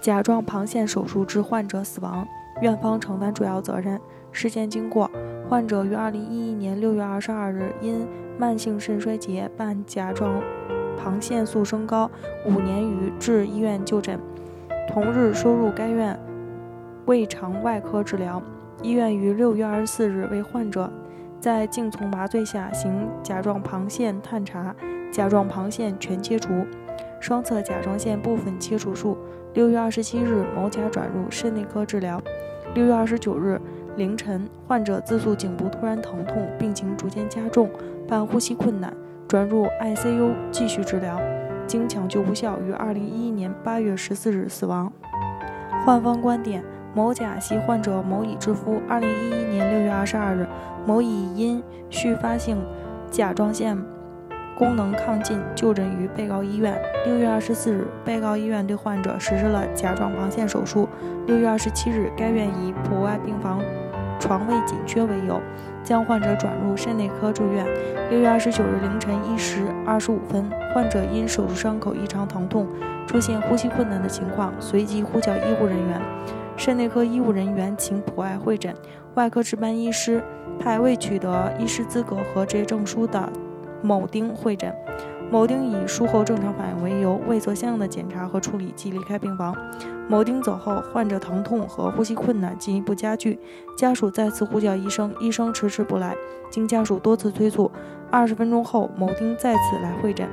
甲状旁腺手术致患者死亡，院方承担主要责任。事件经过：患者于二零一一年六月二十二日因慢性肾衰竭伴甲状旁腺素升高，五年余至医院就诊，同日收入该院胃肠外科治疗。医院于六月二十四日为患者在静从麻醉下行甲状旁腺探查，甲状旁腺全切除，双侧甲状腺部分切除术。六月二十七日，某甲转入肾内科治疗。六月二十九日凌晨，患者自诉颈部突然疼痛，病情逐渐加重，伴呼吸困难，转入 ICU 继续治疗，经抢救无效，于二零一一年八月十四日死亡。患方观点：某甲系患者某乙之夫。二零一一年六月二十二日，某乙因续发性甲状腺。功能亢进，就诊于被告医院。六月二十四日，被告医院对患者实施了甲状旁腺手术。六月二十七日，该院以普外病房床位紧缺为由，将患者转入肾内科住院。六月二十九日凌晨一时二十五分，患者因手术伤口异常疼痛，出现呼吸困难的情况，随即呼叫医护人员。肾内科医务人员请普外会诊，外科值班医师派未取得医师资格和执业证书的。某丁会诊，某丁以术后正常反应为由，未做相应的检查和处理即离开病房。某丁走后，患者疼痛和呼吸困难进一步加剧，家属再次呼叫医生，医生迟迟不来。经家属多次催促，二十分钟后，某丁再次来会诊。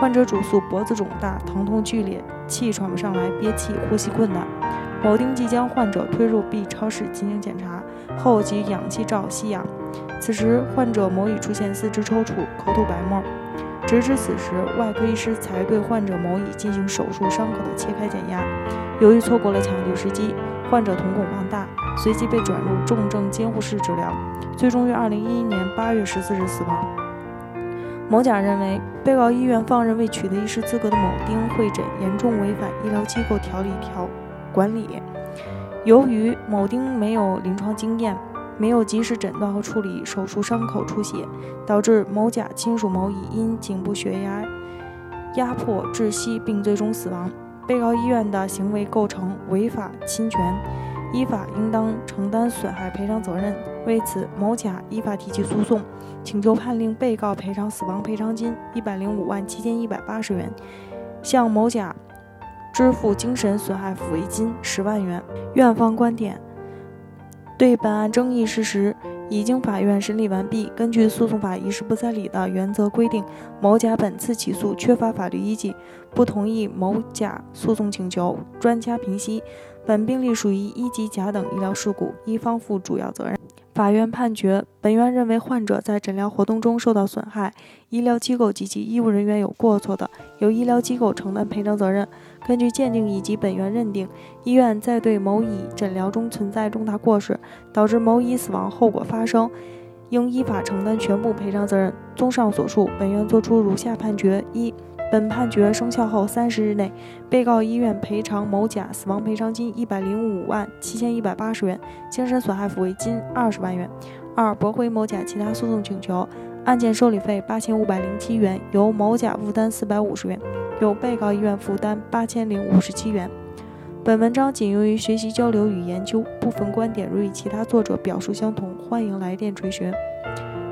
患者主诉脖子肿大，疼痛剧烈，气喘不上来，憋气，呼吸困难。某丁即将患者推入 B 超室进行检查，后即氧气罩吸氧。此时，患者某已出现四肢抽搐、口吐白沫。直至此时，外科医师才对患者某乙进行手术伤口的切开减压。由于错过了抢救时机，患者瞳孔放大，随即被转入重症监护室治疗，最终于二零一一年八月十四日死亡。某甲认为，被告医院放任未取得医师资格的某丁会诊，严重违反医疗机构条例条管理。由于某丁没有临床经验。没有及时诊断和处理手术伤口出血，导致某甲亲属某乙因颈部血压压迫窒息并最终死亡。被告医院的行为构成违法侵权，依法应当承担损害赔偿责任。为此，某甲依法提起诉讼，请求判令被告赔偿死亡赔偿金一百零五万七千一百八十元，向某甲支付精神损害抚慰金十万元。院方观点。对本案争议事实，已经法院审理完毕。根据诉讼法一事不再理的原则规定，某甲本次起诉缺乏法律依据，不同意某甲诉讼请求。专家评析，本病例属于一级甲等医疗事故，一方负主要责任。法院判决，本院认为患者在诊疗活动中受到损害，医疗机构及其医务人员有过错的，由医疗机构承担赔偿责任。根据鉴定以及本院认定，医院在对某乙诊疗中存在重大过失，导致某乙死亡后果发生，应依法承担全部赔偿责任。综上所述，本院作出如下判决：一、本判决生效后三十日内，被告医院赔偿某甲死亡赔偿金一百零五万七千一百八十元，精神损害抚慰金二十万元；二、驳回某甲其他诉讼请求。案件受理费八千五百零七元，由某甲负担四百五十元，由被告医院负担八千零五十七元。本文章仅用于学习交流与研究，部分观点如与其他作者表述相同，欢迎来电垂询。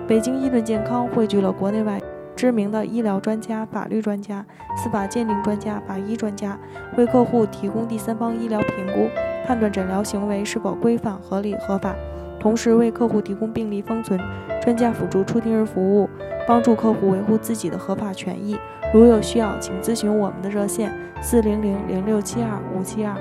北京医盾健康汇聚了国内外知名的医疗专家、法律专家、司法鉴定专家、法医专家，为客户提供第三方医疗评估，判断诊疗行为是否规范、合理、合法。同时为客户提供病历封存、专家辅助出庭日服务，帮助客户维护自己的合法权益。如有需要，请咨询我们的热线：四零零零六七二五七二。